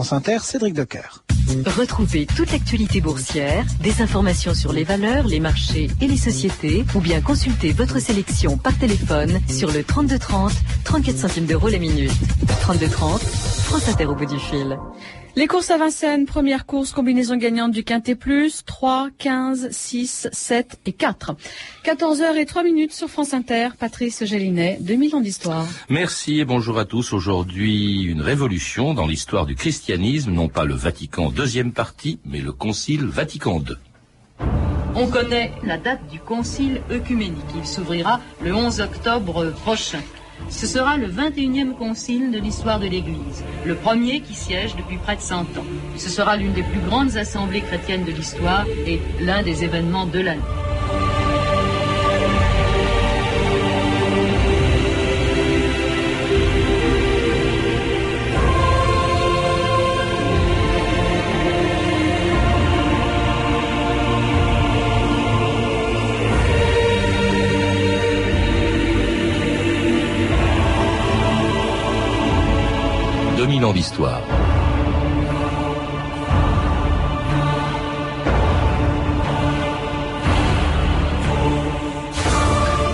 France Inter, Cédric Decoeur. Retrouvez toute l'actualité boursière, des informations sur les valeurs, les marchés et les sociétés, ou bien consultez votre sélection par téléphone sur le 3230, 34 centimes d'euros la minute. 3230, France Inter au bout du fil. Les courses à Vincennes, première course, combinaison gagnante du Quintet Plus, 3, 15, 6, 7 et 4. 14h et 3 minutes sur France Inter, Patrice Gélinet, 2000 ans d'histoire. Merci et bonjour à tous. Aujourd'hui, une révolution dans l'histoire du christianisme, non pas le Vatican deuxième partie, mais le Concile Vatican II. On connaît la date du concile œcuménique. Il s'ouvrira le 11 octobre prochain. Ce sera le 21e concile de l'histoire de l'Église, le premier qui siège depuis près de 100 ans. Ce sera l'une des plus grandes assemblées chrétiennes de l'histoire et l'un des événements de l'année.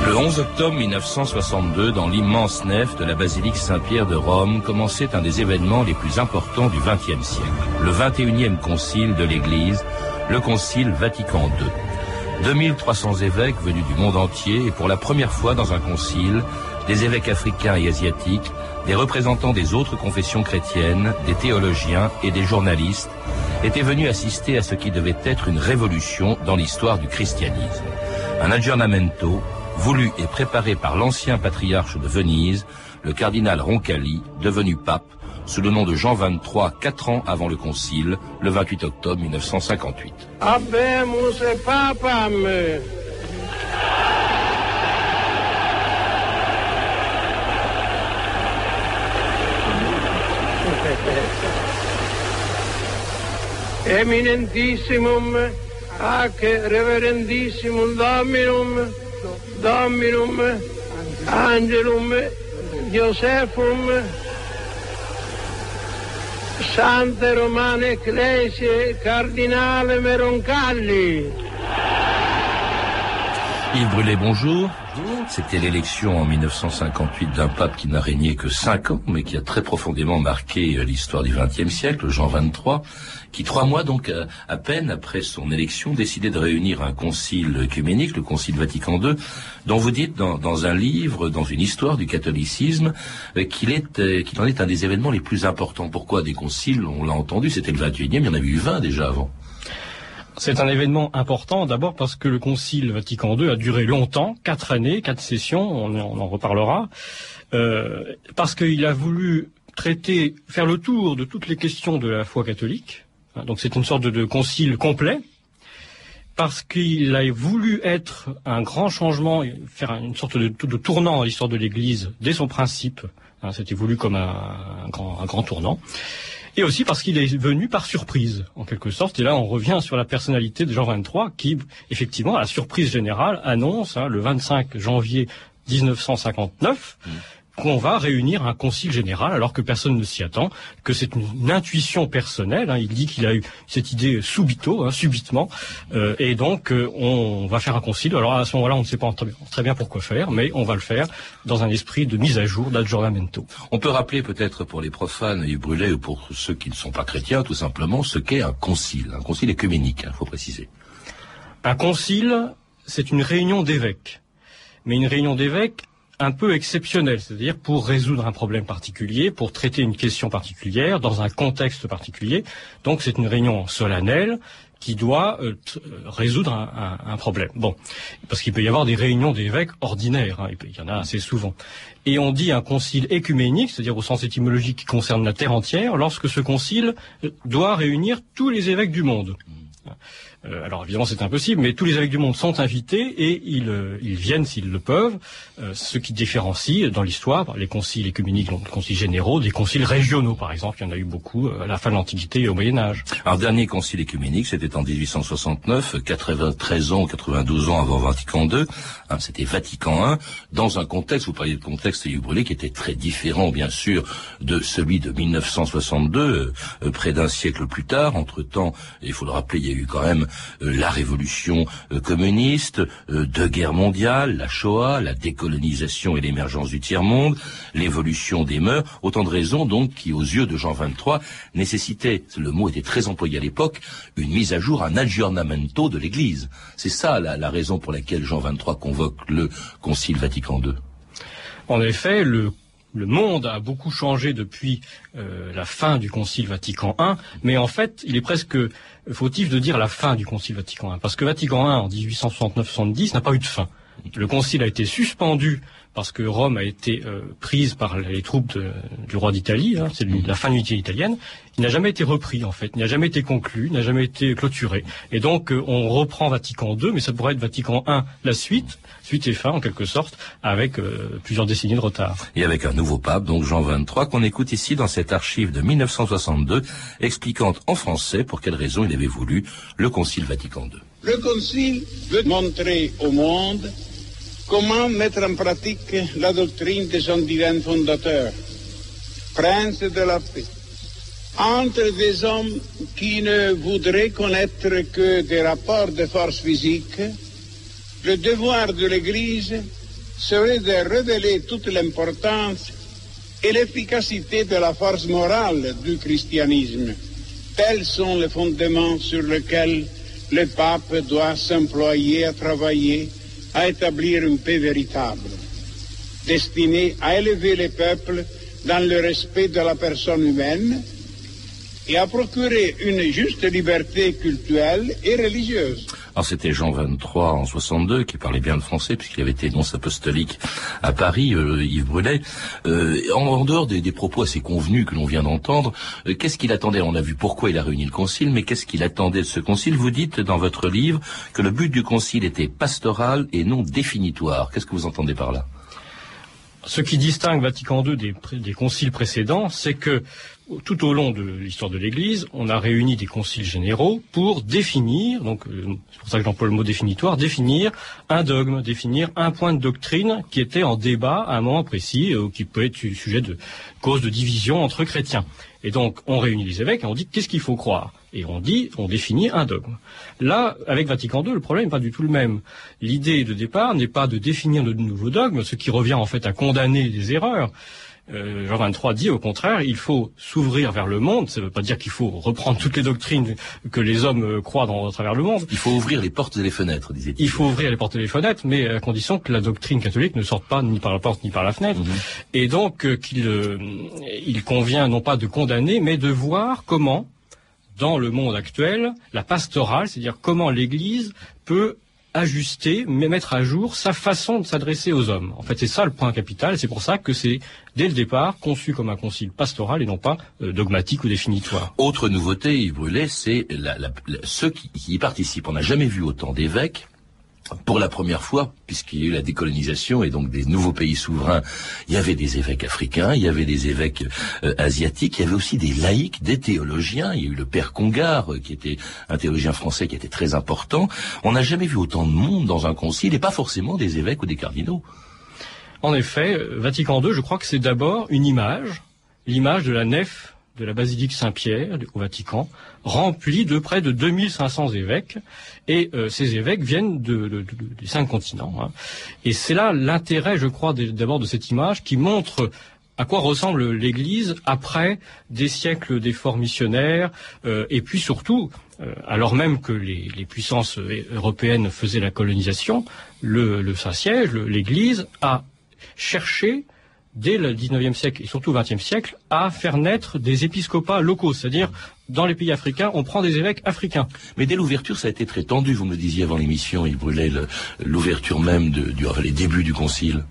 Le 11 octobre 1962, dans l'immense nef de la basilique Saint-Pierre de Rome, commençait un des événements les plus importants du XXe siècle, le 21e concile de l'Église, le concile Vatican II. 2300 évêques venus du monde entier et pour la première fois dans un concile, des évêques africains et asiatiques, des représentants des autres confessions chrétiennes, des théologiens et des journalistes étaient venus assister à ce qui devait être une révolution dans l'histoire du christianisme. Un aggiornamento voulu et préparé par l'ancien patriarche de Venise, le cardinal Roncalli, devenu pape, sous le nom de Jean XXIII, quatre ans avant le concile, le 28 octobre 1958. Eminentissimum ac reverendissimum dominum dominum angelum Josephum Sante Romane Ecclesiae Cardinale Meroncalli Yves Brûlé, bonjour. C'était l'élection en 1958 d'un pape qui n'a régné que cinq ans, mais qui a très profondément marqué l'histoire du XXe siècle, Jean XXIII, qui trois mois donc à, peine après son élection décidait de réunir un concile œcuménique, le concile Vatican II, dont vous dites dans, un livre, dans une histoire du catholicisme, euh, qu'il est euh, qu'il en est un des événements les plus importants. Pourquoi des conciles On l'a entendu, c'était le 21e, il y en avait eu 20 déjà avant. C'est un événement important, d'abord parce que le Concile Vatican II a duré longtemps, quatre années, quatre sessions, on, en reparlera, euh, parce qu'il a voulu traiter, faire le tour de toutes les questions de la foi catholique. Donc c'est une sorte de, concile complet, parce qu'il a voulu être un grand changement, faire une sorte de, tournant dans l'histoire de l'Église dès son principe. Hein, C'était voulu comme un grand tournant et aussi parce qu'il est venu par surprise, en quelque sorte. Et là, on revient sur la personnalité de Jean 23, qui, effectivement, à la surprise générale, annonce hein, le 25 janvier 1959 qu'on va réunir un concile général alors que personne ne s'y attend, que c'est une, intuition personnelle. Hein. Il dit qu'il a eu cette idée subito, hein, subitement, euh, et donc euh, on va faire un concile. Alors à ce moment-là, on ne sait pas très bien, pourquoi faire, mais on va le faire dans un esprit de mise à jour, d'aggiornamento. On peut rappeler peut-être pour les profanes et brûlés ou pour ceux qui ne sont pas chrétiens, tout simplement, ce qu'est un concile, un concile écuménique, il hein, faut préciser. Un concile, c'est une réunion d'évêques, mais une réunion d'évêques un peu exceptionnel, c'est-à-dire pour résoudre un problème particulier, pour traiter une question particulière, dans un contexte particulier. Donc c'est une réunion solennelle qui doit euh, euh, résoudre un, problème. Bon, parce qu'il peut y avoir des réunions d'évêques ordinaires, hein, il y en a assez souvent. Et on dit un concile écuménique, c'est-à-dire au sens étymologique qui concerne la terre entière, lorsque ce concile euh, doit réunir tous les évêques du monde. Euh, alors évidemment c'est impossible, mais tous les évêques du monde sont invités et ils, euh, ils viennent s'ils le peuvent, euh, ce qui différencie dans l'histoire les conciles écuméniques, donc les conciles généraux, des conciles régionaux par exemple, il y en a eu beaucoup à la fin de l'Antiquité et au Moyen Âge. Alors dernier concile écuménique, c'était en 1869, 93 ans, 92 ans avant Vatican II, hein, c'était Vatican I, dans un contexte, vous parliez de contexte Brûlé, qui était très différent bien sûr de celui de 1962, près d'un siècle plus tard, entre-temps, il faut le rappeler, il y a eu quand même euh, la révolution euh, communiste, euh, deux guerres mondiales, la Shoah, la décolonisation et l'émergence du tiers-monde, l'évolution des mœurs, autant de raisons donc qui, aux yeux de Jean XXIII, nécessitaient, le mot était très employé à l'époque, une mise à jour, un aggiornamento de l'Église. C'est ça la, la raison pour laquelle Jean XXIII convoque le Concile Vatican II. En effet, le le monde a beaucoup changé depuis euh, la fin du Concile Vatican I, mais en fait, il est presque fautif de dire la fin du Concile Vatican I, parce que Vatican I, en 1869-70, n'a pas eu de fin. Le Concile a été suspendu parce que Rome a été euh, prise par les troupes du roi d'Italie, hein, c'est la fin de l'unité italienne, il n'a jamais été repris en fait, il n'a jamais été conclu, il n'a jamais été clôturé. Et donc euh, on reprend Vatican II, mais ça pourrait être Vatican I la suite, suite et fin en quelque sorte, avec euh, plusieurs décennies de retard. Et avec un nouveau pape, donc Jean XXIII, qu'on écoute ici dans cette archive de 1962, expliquant en français pour quelles raisons il avait voulu le Concile Vatican II. Le Concile veut montrer au monde Comment mettre en pratique la doctrine de son divin fondateur, prince de la paix Entre des hommes qui ne voudraient connaître que des rapports de force physique, le devoir de l'Église serait de révéler toute l'importance et l'efficacité de la force morale du christianisme. Tels sont les fondements sur lesquels le pape doit s'employer à travailler à établir une paix véritable, destinée à élever les peuples dans le respect de la personne humaine et à procurer une juste liberté culturelle et religieuse. Alors c'était Jean 23 en 62 qui parlait bien le français puisqu'il avait été nonce apostolique à Paris, euh, Yves Brulet. Euh, en, dehors des, propos assez convenus que l'on vient d'entendre, euh, qu'est-ce qu'il attendait? On a vu pourquoi il a réuni le concile, mais qu'est-ce qu'il attendait de ce concile? Vous dites dans votre livre que le but du concile était pastoral et non définitoire. Qu'est-ce que vous entendez par là? Ce qui distingue Vatican II des conciles précédents, c'est que tout au long de l'histoire de l'Église, on a réuni des conciles généraux pour définir, donc euh, c'est pour ça que j'emploie le mot définitoire, définir un dogme, définir un point de doctrine qui était en débat à un moment précis, ou euh, qui peut être sujet de cause de division entre chrétiens. Et donc on réunit les évêques et on dit qu'est-ce qu'il faut croire? Et on dit, on définit un dogme. Là, avec Vatican II, le problème n'est pas du tout le même. L'idée de départ n'est pas de définir de nouveaux dogmes, ce qui revient en fait à condamner des erreurs. Euh, Jean 23 dit au contraire, il faut s'ouvrir vers le monde. Ça ne veut pas dire qu'il faut reprendre toutes les doctrines que les hommes euh, croient dans, à travers le monde. Il faut ouvrir les portes et les fenêtres, disait-il. Il faut ouvrir les portes et les fenêtres, mais à condition que la doctrine catholique ne sorte pas ni par la porte ni par la fenêtre. Mhm. Et donc euh, qu'il il convient non pas de condamner, mais de voir comment dans le monde actuel, la pastorale, c'est-à-dire comment l'Église peut ajuster, mettre à jour sa façon de s'adresser aux hommes. En fait, c'est ça le point capital. C'est pour ça que c'est dès le départ conçu comme un concile pastoral et non pas euh, dogmatique ou définitoire. Autre nouveauté, Yves c'est ceux qui, qui y participent. On n'a jamais vu autant d'évêques pour la première fois, puisqu'il y a eu la décolonisation et donc des nouveaux pays souverains, il y avait des évêques africains, il y avait des évêques euh, asiatiques, il y avait aussi des laïcs, des théologiens. Il y a eu le père Congar, euh, qui était un théologien français qui était très important. On n'a jamais vu autant de monde dans un concile, et pas forcément des évêques ou des cardinaux. En effet, euh, Vatican II, je crois que c'est d'abord une image, l'image de la nef de la basilique Saint-Pierre au Vatican, remplie de près de 2500 évêques, et euh, ces évêques viennent de, des cinq continents. Hein. Et c'est là l'intérêt, je crois, d'abord de cette image qui montre à quoi ressemble l'Église après des siècles d'efforts missionnaires, euh, et puis surtout, euh, alors même que les, puissances européennes faisaient la colonisation, le Saint-Siège, l'Église, a cherché dès le XIXe siècle et surtout le XXe siècle, à faire naître des épiscopats locaux, c'est-à-dire dans les pays africains, on prend des évêques africains. Mais dès l'ouverture, ça a été très tendu. Vous me disiez avant l'émission, il brûlait l'ouverture même du, les débuts du concile.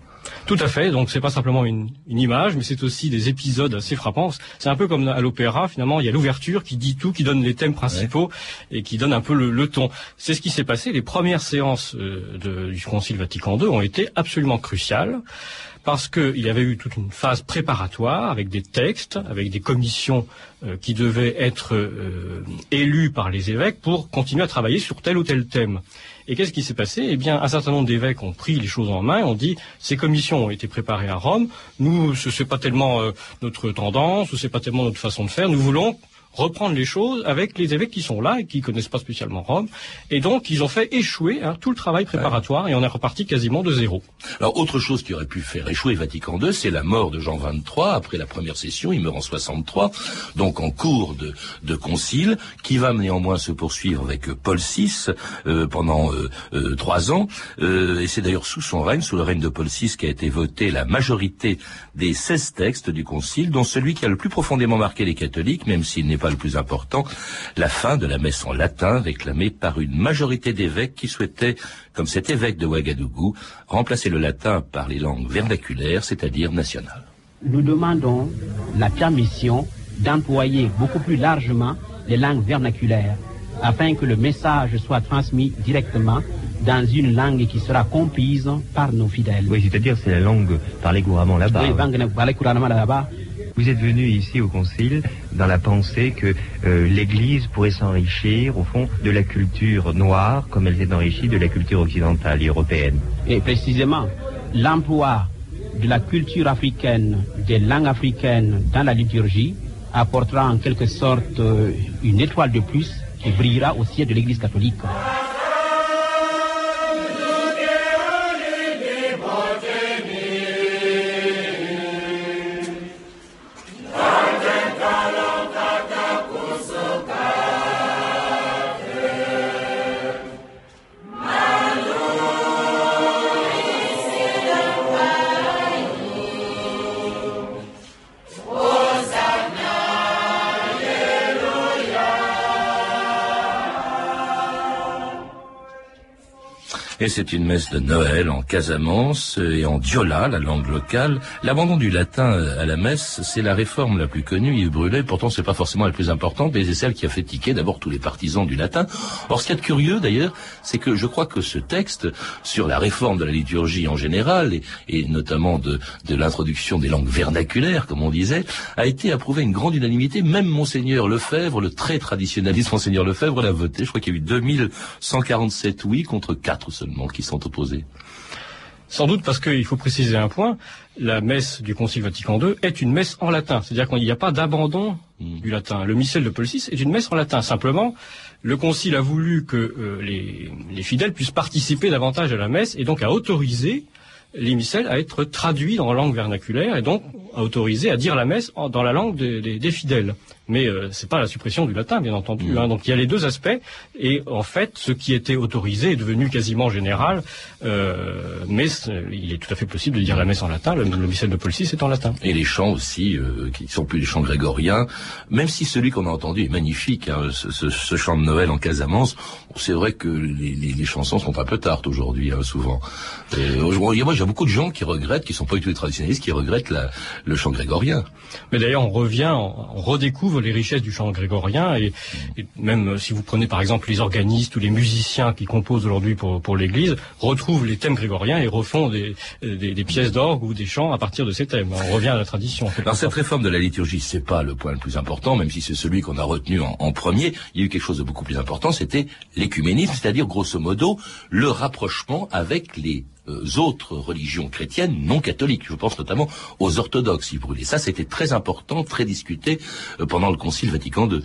Tout à fait. Donc c'est pas simplement une, image, mais c'est aussi des épisodes assez frappants. C'est un peu comme à l'opéra. Finalement, il y a l'ouverture qui dit tout, qui donne les thèmes principaux et qui donne un peu le, ton. C'est ce qui s'est passé. Les premières séances euh, du Concile Vatican II ont été absolument cruciales parce qu'il y avait eu toute une phase préparatoire avec des textes, avec des commissions euh, qui devaient être euh, élues par les évêques pour continuer à travailler sur tel ou tel thème. Et qu'est-ce qui s'est passé? Eh bien, un certain nombre d'évêques ont pris les choses en main, ont dit ces commissions ont été préparées à Rome. Nous, ce n'est pas tellement euh, notre tendance, ou c'est pas tellement notre façon de faire. Nous voulons reprendre les choses avec les évêques qui sont là et qui connaissent pas spécialement Rome. Et donc, ils ont fait échouer hein, tout le travail préparatoire et on est reparti quasiment de zéro. Alors, autre chose qui aurait pu faire échouer Vatican II, c'est la mort de Jean XXIII après la première session. Il meurt en 63, donc en cours de, de concile, qui va néanmoins se poursuivre avec Paul VI euh, pendant euh, euh, trois ans. et c'est d'ailleurs sous son règne, sous le règne de Paul VI, qui a été voté la majorité des 16 textes du concile, dont celui qui a le plus profondément marqué les catholiques, même s'il n'est pas le plus important, la fin de la messe en latin réclamée par une majorité d'évêques qui souhaitaient, comme cet évêque de Ouagadougou, remplacer le latin par les langues vernaculaires, c'est-à-dire nationales. Nous demandons la permission d'employer beaucoup plus largement les langues vernaculaires afin que le message soit transmis directement dans une langue qui sera comprise par nos fidèles. Oui, c'est-à-dire c'est la langue parlée couramment là-bas. Oui, langue parlée couramment là-bas. Vous êtes venu ici au Concile dans la pensée que euh, l'Église pourrait s'enrichir, au fond, de la culture noire comme elle s'est enrichie de la culture occidentale et européenne. Et précisément, l'emploi de la culture africaine, des langues africaines dans la liturgie apportera en quelque sorte euh, une étoile de plus qui brillera au ciel de l'Église catholique. Et c'est une messe de Noël en Casamance et en Diola, la langue locale. L'abandon du latin à la messe, c'est la réforme la plus connue, Yves Brûlé. Pourtant, c'est pas forcément la plus importante, mais c'est celle qui a fait tiquer d'abord tous les partisans du latin. Or, ce qui est curieux, d'ailleurs, c'est que je crois que ce texte sur la réforme de la liturgie en général, et, notamment de, de l'introduction des langues vernaculaires, comme on disait, a été approuvé une grande unanimité. Même Monseigneur Lefebvre, le très traditionnaliste Monseigneur Lefebvre, l'a voté. Je crois qu'il y a eu 2147 oui contre 4 seulement qui sont opposés sans doute parce qu'il faut préciser un point, la messe du Concile Vatican II est une messe en latin, c'est-à-dire qu'il n'y a pas d'abandon hmm. du latin. Le missel de Paul VI est une messe en latin. Simplement, le Concile a voulu que euh, les, les, fidèles puissent participer davantage à la messe et donc a autorisé les à être traduits dans la langue vernaculaire et donc à autoriser à dire la messe dans la langue des, fidèles. Mais euh, c'est pas la suppression du latin, bien entendu. Mm. Hein. Donc il y a les deux aspects. Et en fait, ce qui était autorisé est devenu quasiment général. Euh, mais il est tout à fait possible de dire la messe en latin. Le, le missel de Paul VI est en latin. Et les chants aussi, euh, qui sont plus des chants grégoriens. Même si celui qu'on a entendu est magnifique, hein, ce, ce, chant de Noël en Casamance, c'est vrai que les, les, les, chansons sont un peu tartes aujourd'hui, hein, souvent. Et, moi, il y a beaucoup de gens qui regrettent, qui sont pas du tout des traditionnalistes, qui regrettent la, le chant grégorien. Mais d'ailleurs, on revient, on redécouvre les richesses du chant grégorien et, même euh, si vous prenez par exemple les organistes ou les musiciens qui composent aujourd'hui pour, pour l'Église, retrouvent les thèmes grégoriens et refont des, des, des pièces d'orgue ou des chants à partir de ces thèmes. On revient à la tradition. Alors cette réforme de la liturgie, c'est pas le point le plus important, même si c'est celui qu'on a retenu en, en, premier. Il y a eu quelque chose de beaucoup plus important, c'était l'écuménisme, c'est-à-dire grosso modo le rapprochement avec les euh, autres religions chrétiennes non catholiques. Je pense notamment aux orthodoxes, si vous voulez. Ça, c'était très important, très discuté euh, pendant le Concile Vatican II.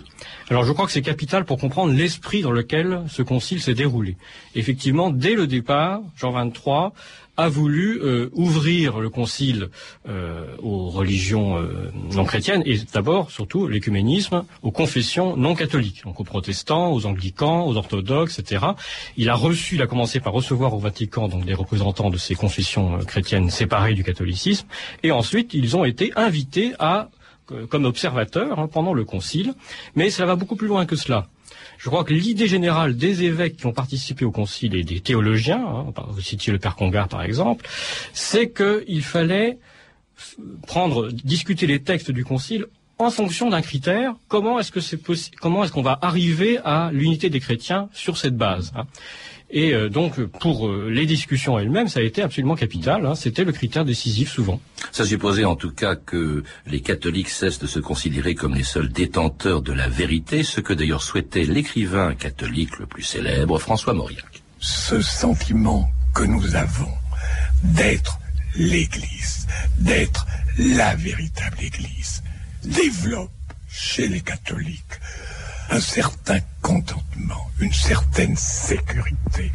Alors, je crois que c'est capital pour comprendre l'esprit dans lequel ce concile s'est déroulé. Effectivement, dès le départ, Jean 23 a voulu euh, ouvrir le concile euh, aux religions euh, non chrétiennes et d'abord, surtout, l'écuménisme aux confessions non catholiques, donc aux protestants, aux anglicans, aux orthodoxes, etc. Il a reçu, il a commencé par recevoir au Vatican donc des représentants de ces confessions chrétiennes séparées du catholicisme, et ensuite ils ont été invités à comme observateurs hein, pendant le concile, mais ça va beaucoup plus loin que cela. Je crois que l'idée générale des évêques qui ont participé au concile et des théologiens, hein, vous citiez le père Congar par exemple, c'est qu'il fallait prendre, discuter les textes du concile en fonction d'un critère, comment est-ce que c'est comment est-ce qu'on va arriver à l'unité des chrétiens sur cette base hein? Et euh, donc, pour euh, les discussions elles-mêmes, ça a été absolument capital. Hein. C'était le critère décisif souvent. Ça supposait en tout cas que les catholiques cessent de se considérer comme les seuls détenteurs de la vérité, ce que d'ailleurs souhaitait l'écrivain catholique le plus célèbre, François Mauriac. Ce sentiment que nous avons d'être l'Église, d'être la véritable Église, développe chez les catholiques un certain contentement, une certaine sécurité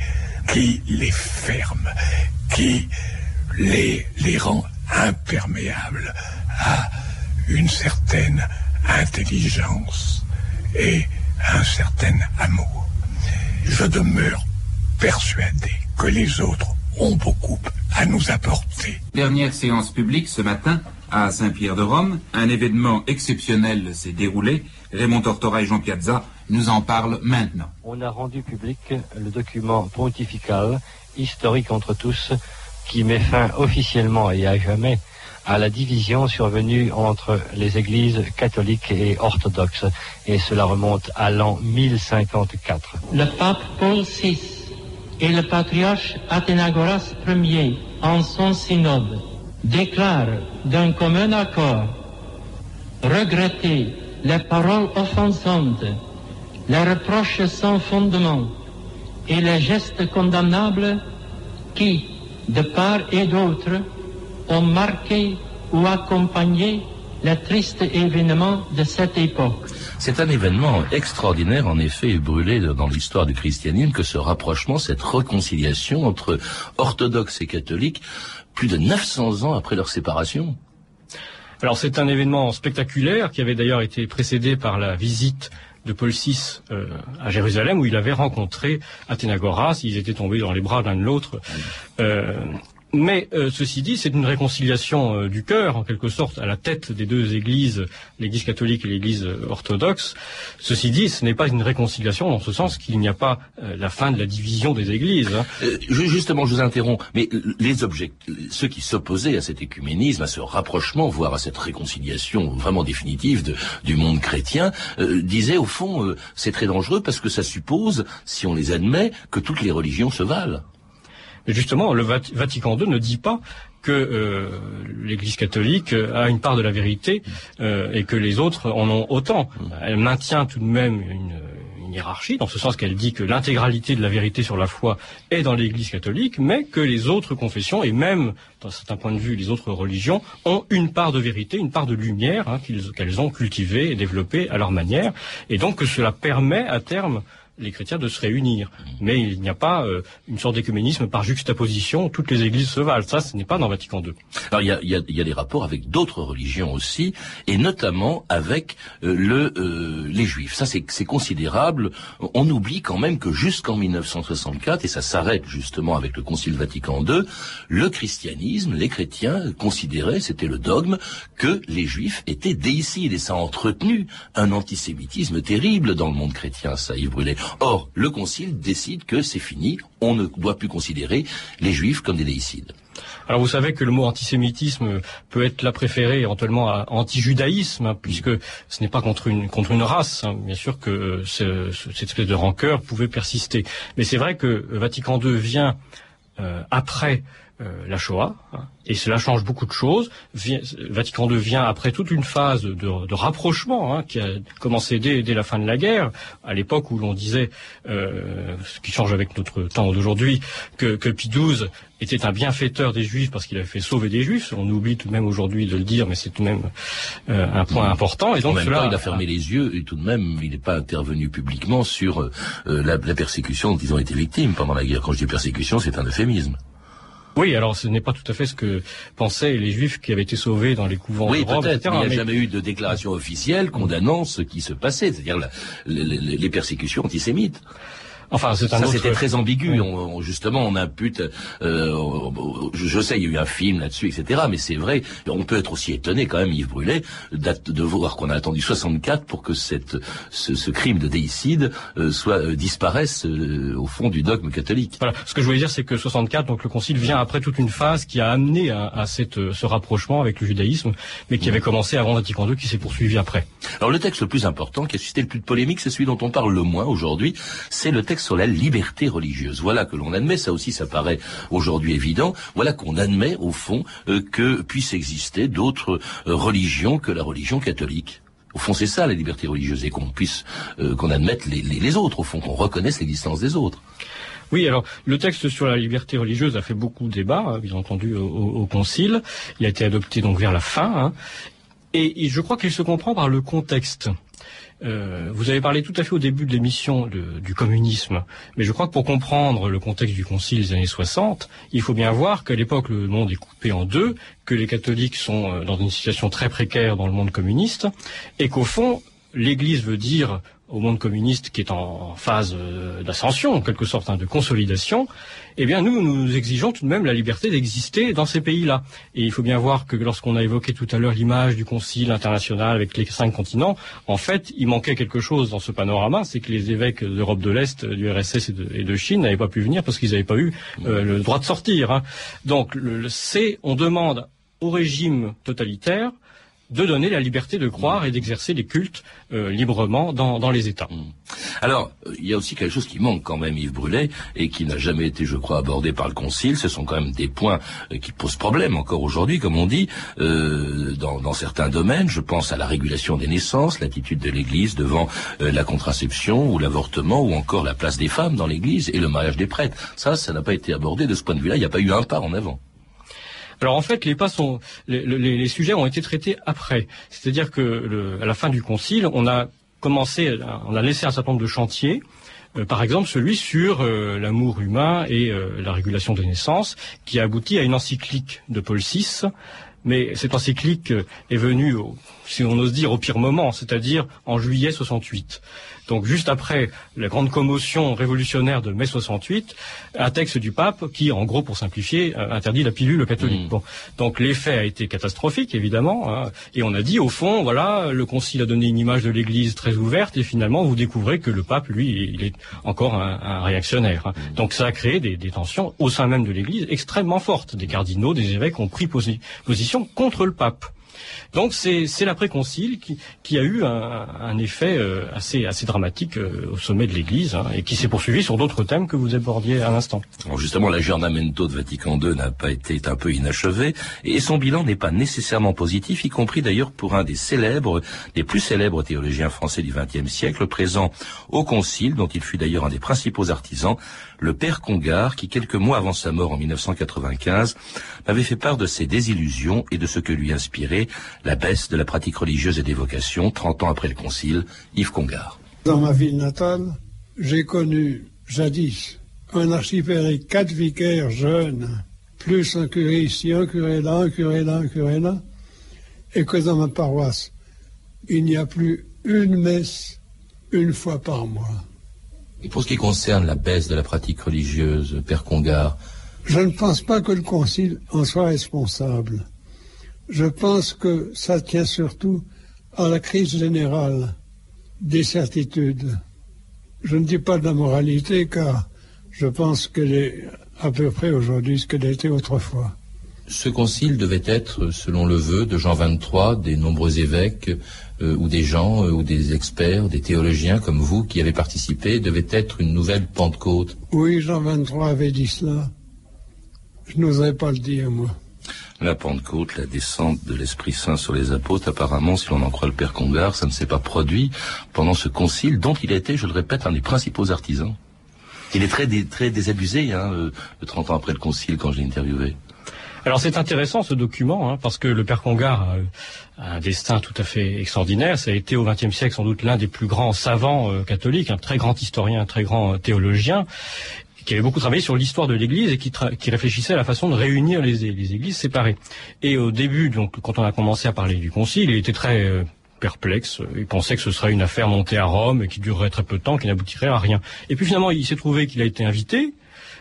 qui les ferme, qui les, rend imperméables à une certaine intelligence et un certain amour. Je demeure persuadé que les autres ont beaucoup à nous apporter. Dernière séance publique ce matin à Saint-Pierre de Rome. Un événement exceptionnel s'est déroulé. Raymond Tortora et Jean Piazza nous en parlent maintenant. On a rendu public le document pontifical, historique entre tous, qui met fin officiellement et à jamais à la division survenue entre les églises catholiques et orthodoxes, et cela remonte à l'an 1054. Le pape Paul VI et le patriarche Athénagoras Ier, en son synode, déclarent d'un commun accord regretter les paroles offensantes, les reproches sans fondement et les gestes condamnables qui, de part et d'autre, ont marqué ou accompagné les tristes événements de cette époque. C'est un événement extraordinaire, en effet, brûlé dans l'histoire du christianisme, que ce rapprochement, cette réconciliation entre orthodoxes et catholiques, plus de 900 ans après leur séparation. Alors c'est un événement spectaculaire qui avait d'ailleurs été précédé par la visite de Paul VI euh, à Jérusalem où il avait rencontré Athénagoras, ils étaient tombés dans les bras l'un de l'autre. Euh, mais euh, ceci dit, c'est une réconciliation euh, du cœur, en quelque sorte, à la tête des deux églises, l'Église catholique et l'Église euh, orthodoxe. Ceci dit, ce n'est pas une réconciliation dans ce sens qu'il n'y a pas la fin de la division des églises. Hein. justement, je vous interromps, mais les ceux qui s'opposaient à cet écuménisme, à ce rapprochement, voire à cette réconciliation vraiment définitive de, du monde chrétien, disaient au fond, c'est très dangereux parce que ça suppose, si on les admet, que toutes les religions se valent. Mais justement, le Vatican II ne dit pas que euh, l'Église catholique a une part de la vérité euh, et que les autres en ont autant. Elle maintient tout de même une, hiérarchie, dans ce sens qu'elle dit que l'intégralité de la vérité sur la foi est dans l'Église catholique, mais que les autres confessions, et même, d'un certain point de vue, les autres religions, ont une part de vérité, une part de lumière hein, qu'elles ont cultivée et développée à leur manière, et donc que cela permet à terme les chrétiens de se réunir. Mais il n'y a pas euh, une sorte d'écuménisme par juxtaposition, toutes les églises se valent. Ça, ce n'est pas dans Vatican II. Alors il y a, y, a, y a, des rapports avec d'autres religions aussi, et notamment avec euh, le, euh, les juifs. Ça, c'est considérable. On oublie quand même que jusqu'en 1964, et ça s'arrête justement avec le Concile Vatican II, le christianisme, les chrétiens considéraient, c'était le dogme, que les juifs étaient déicides, et ça a entretenu un antisémitisme terrible dans le monde chrétien, ça, Yves Brûlé. Or, le Concile décide que c'est fini, on ne doit plus considérer les Juifs comme des déicides. Alors vous savez que le mot antisémitisme peut être la préférée éventuellement à anti-judaïsme, hein, puisque ce n'est pas contre une, contre une race. Hein. Bien sûr que euh, cette espèce de rancœur pouvait persister. Mais c'est vrai que Vatican II vient euh, après la Shoah, hein, et cela change beaucoup de choses. Vatican II vient après toute une phase de, de rapprochement hein, qui a commencé dès, dès, la fin de la guerre, à l'époque où l'on disait, euh, ce qui change avec notre temps d'aujourd'hui, que, que Pie XII était un bienfaiteur des Juifs parce qu'il avait fait sauver des Juifs. On oublie tout de même aujourd'hui de le dire, mais c'est tout de même euh, un point important. Et donc en même cela, temps, il a fermé les yeux et tout de même, il n'est pas intervenu publiquement sur euh, la, la persécution dont ils ont été victimes pendant la guerre. Quand je dis persécution, c'est un euphémisme. Oui, alors ce n'est pas tout à fait ce que pensaient les Juifs qui avaient été sauvés dans les couvents oui, de Rome, etc. Mais il n'y a jamais eu de déclaration officielle condamnant ce qui se passait, c'est-à-dire les persécutions antisémites. Enfin, c'est un ça autre- c'était très ambigu. On- on- justement, on impute. euh, je, je sais, il y a eu un film là-dessus, etc. Mais c'est vrai. On peut être aussi étonné quand même, Yves Brûlé, de voir qu'on a attendu 64 pour que cette, ce, ce crime de déicide euh, soit euh, disparaisse euh, au fond du dogme catholique. Voilà. Ce que je voulais dire, c'est que 64, donc le Concile vient après toute une phase qui a amené à, à cette, euh, ce rapprochement avec le judaïsme, mais qui avait commencé avant Vatican II, qui s'est poursuivi après. Alors le texte le plus important, qui a suscité le plus de polémique, c'est celui dont on parle le moins aujourd'hui, c'est le texte sur la liberté religieuse. Voilà que l'on admet, ça aussi ça paraît aujourd'hui évident, voilà qu'on admet au fond euh, que puissent exister d'autres euh, religions que la religion catholique. Au fond, c'est ça la liberté religieuse, et qu'on puisse, euh, qu'on admette les, les- autres, au fond, qu'on reconnaisse l'existence des autres. Oui, alors le texte sur la liberté religieuse a fait beaucoup de débats, hein, bien entendu, au- au Concile. Il a été adopté donc vers la fin, hein. Et, je crois qu'il se comprend par le contexte. Euh, vous avez parlé tout à fait au début de l'émission du communisme, mais je crois que pour comprendre le contexte du Concile des années 60, il faut bien voir qu'à l'époque le monde est coupé en deux, que les catholiques sont euh, dans une situation très précaire dans le monde communiste, et qu'au fond l'Église veut dire au monde communiste qui est en phase euh, d'ascension, en quelque sorte, hein, de consolidation, eh bien nous, nous exigeons tout de même la liberté d'exister dans ces pays-là. Et il faut bien voir que lorsqu'on a évoqué tout à l'heure l'image du Concile international avec les cinq continents, en fait, il manquait quelque chose dans ce panorama, c'est que les évêques d'Europe de l'Est, du RSS et de, Chine n'avaient pas pu venir parce qu'ils n'avaient pas eu euh, le droit de sortir. hein. Donc, le, c'est, on demande au régime totalitaire de donner la liberté de croire et d'exercer les cultes euh, librement dans, dans les États. Alors, euh, il y a aussi quelque chose qui manque quand même, Yves Brûlet, et qui n'a jamais été, je crois, abordé par le Concile. Ce sont quand même des points euh, qui posent problème encore aujourd'hui, comme on dit, dans, certains domaines. Je pense à la régulation des naissances, l'attitude de l'Église devant la contraception ou l'avortement, ou encore la place des femmes dans l'Église et le mariage des prêtres. Ça, ça n'a pas été abordé de ce point de vue-là. Il n'y a pas eu un pas en avant. Alors en fait, les pas sont, les, les- sujets ont été traités après. C'est-à-dire que à la fin du concile, on a commencé, on a laissé un certain nombre de chantiers. euh, par exemple, celui sur euh, l'amour humain et euh, la régulation des naissances, qui a abouti à une encyclique de Paul VI. Mais cette encyclique est venue, au- si on ose dire, au pire moment, c'est-à-dire en juillet 68. Donc juste après la grande commotion révolutionnaire de mai 68, un texte du pape qui, en gros, pour simplifier, euh, interdit la pilule catholique. Bon. Donc l'effet a été catastrophique, évidemment, hein. et on a dit, au fond, voilà, le concile a donné une image de l'Église très ouverte, et finalement, vous découvrez que le pape, lui, il est encore un, un réactionnaire. hein. Donc ça a créé des, des tensions au sein même de l'Église extrêmement fortes. Des cardinaux, des évêques ont pris posi- position contre le pape. Donc c'est l'après-concile qui, qui a eu un, un effet euh, assez, assez dramatique euh, au sommet de l'Église hein, et qui s'est poursuivi sur d'autres thèmes que vous abordiez à l'instant. Justement, l'aggiornamento de Vatican II n'a pas été un peu inachevé et son bilan n'est pas nécessairement positif, y compris d'ailleurs pour un des célèbres, des plus célèbres théologiens français du XXe siècle, présent au Concile, dont il fut d'ailleurs un des principaux artisans, le père Congar, qui quelques mois avant sa mort en 1995 m'avait fait part de ses désillusions et de ce que lui inspirait la baisse de la pratique religieuse et des vocations, 30 ans après le Concile, Yves Congar. Dans ma ville natale, j'ai connu jadis un archipel quatre vicaires jeunes, plus un curé ici, un curé là, un curé là, un curé là, et que dans ma paroisse, il n'y a plus une messe une fois par mois. Et pour ce qui concerne la baisse de la pratique religieuse, père Congar, Je ne pense pas que le Concile en soit responsable. Je pense que ça tient surtout à la crise générale des certitudes. Je ne dis pas de la moralité car je pense qu'elle est à peu près aujourd'hui ce qu'elle était autrefois. Ce concile devait être, selon le vœu de Jean XXIII, des nombreux évêques euh, ou des gens euh, ou des experts, des théologiens comme vous qui avez participé, devait être une nouvelle Pentecôte. Oui, Jean 23 avait dit cela. Je n'oserais pas le dire, moi. La Pentecôte, la descente de l'Esprit Saint sur les apôtres, apparemment, si l'on en croit le Père Congar, ça ne s'est pas produit pendant ce concile dont il était, je le répète, un des principaux artisans. Il est très, très désabusé, hein, euh, 30 ans après le concile, quand je l'ai interviewé. Alors c'est intéressant ce document hein, parce que le père Congar a, a un destin tout à fait extraordinaire. Ça a été au XXe siècle sans doute l'un des plus grands savants euh, catholiques, un très grand historien, un très grand euh, théologien qui avait beaucoup travaillé sur l'histoire de l'Église et qui, réfléchissait à la façon de réunir les, les Églises séparées. Et au début, donc, quand on a commencé à parler du Concile, il était très euh, perplexe. Il pensait que ce serait une affaire montée à Rome et qui durerait très peu de temps, qui n'aboutirait à rien. Et puis finalement, il s'est trouvé qu'il a été invité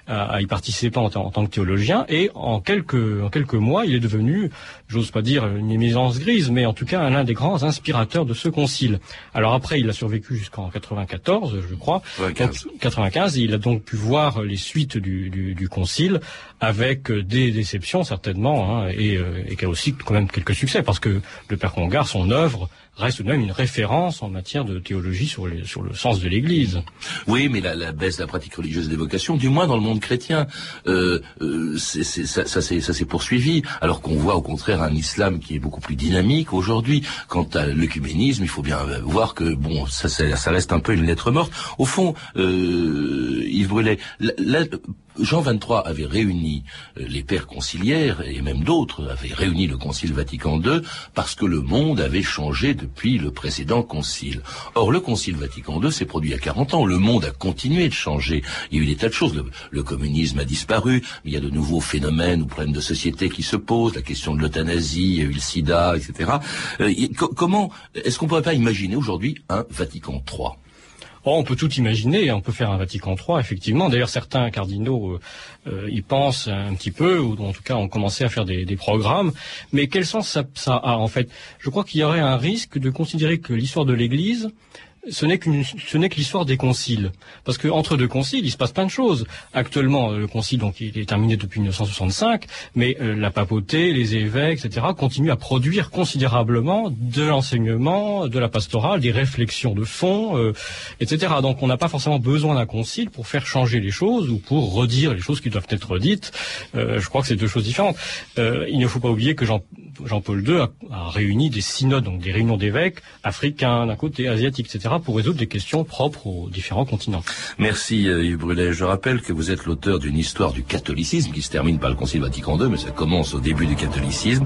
à, y participer en, tant que théologien. Et en quelques, en quelques mois, il est devenu, j'ose pas dire une éminence grise, mais en tout cas l'un des grands inspirateurs de ce concile. Alors après, il a survécu jusqu'en 94, je crois. 95. 95. Et il a donc pu voir les suites du, du, du concile avec des déceptions certainement, hein, et, euh, et qui a aussi quand même quelques succès, parce que le Père Congar, son œuvre, reste tout de même une référence en matière de théologie sur, les, sur le sens de l'Église. Oui, mais la, la, baisse de la pratique religieuse des vocations, du moins dans le monde chrétien, euh, euh, ça, ça s'est poursuivi, alors qu'on voit au contraire un islam qui est beaucoup plus dynamique aujourd'hui. Quant à l'œcuménisme, il faut bien voir que bon, ça, ça, reste un peu une lettre morte. Au fond, euh, Yves Brulet, la, Jean XXIII avait réuni euh, les pères conciliaires et même d'autres avaient réuni le Concile Vatican II parce que le monde avait changé depuis le précédent concile. Or, le Concile Vatican II s'est produit il y a 40 ans. Le monde a continué de changer. Il y a eu des tas de choses. Le, communisme a disparu. Il y a de nouveaux phénomènes ou problèmes de société qui se posent. La question de l'euthanasie, il y a eu le sida, etc. Euh, comment est-ce qu'on pourrait pas imaginer aujourd'hui un Vatican III Oh, on peut tout imaginer, on peut faire un Vatican III, effectivement. D'ailleurs, certains cardinaux euh, euh, y pensent un petit peu, ou en tout cas ont commencé à faire des, des programmes. Mais quel sens ça, ça a, en fait? Je crois qu'il y aurait un risque de considérer que l'histoire de l'Église ce n'est que l'histoire des conciles. Parce que entre deux conciles, il se passe plein de choses. Actuellement, euh, le concile, donc, il est terminé depuis 1965, mais euh, la papauté, les évêques, etc., continuent à produire considérablement de l'enseignement, de la pastorale, des réflexions de fond, euh, etc. Donc, on n'a pas forcément besoin d'un concile pour faire changer les choses ou pour redire les choses qui doivent être dites. je crois que c'est deux choses différentes. il ne faut pas oublier que Jean, Jean-Paul II a, a, réuni des synodes, donc des réunions d'évêques africains d'un côté, asiatiques, etc., pour résoudre des questions propres aux différents continents. Merci euh, Yves Brulet. Je rappelle que vous êtes l'auteur d'une histoire du catholicisme qui se termine par le Concile Vatican II, mais ça commence au début du catholicisme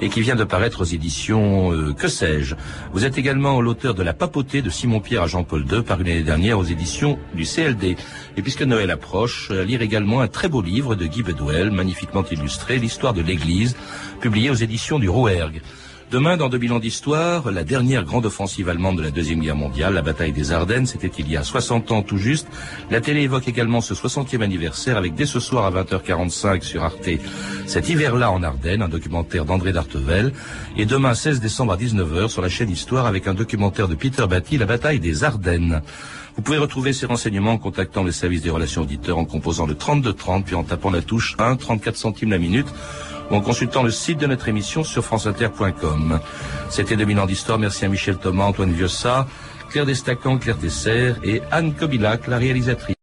et qui vient de paraître aux éditions euh, Que sais-je. Vous êtes également l'auteur de La papauté de Simon-Pierre à Jean-Paul II, paru l'année dernière aux éditions du CLD. Et puisque Noël approche, à lire également un très beau livre de Guy Bedouel, magnifiquement illustré, l'histoire de l'Église, publié aux éditions du Rouergue. Demain, dans 2000 ans d'histoire, la dernière grande offensive allemande de la Deuxième Guerre mondiale, la bataille des Ardennes, c'était il y a 60 ans tout juste. La télé évoque également ce 60e anniversaire avec dès ce soir à 20h45 sur Arte, cet hiver-là en Ardennes, un documentaire d'André Dartevel. Et demain, 16 décembre à 19h, sur la chaîne Histoire avec un documentaire de Peter Batty, la bataille des Ardennes. Vous pouvez retrouver ces renseignements en contactant le service des relations auditeurs en composant le 3230 puis en tapant la touche 1, 34 centimes la minute en consultant le site de notre émission sur franceinter.com. C'était 2000 ans d'histoire. Merci à Michel Thomas, Antoine Viossa, Claire Destacan, Claire Tesser et Anne Kobilac, la réalisatrice.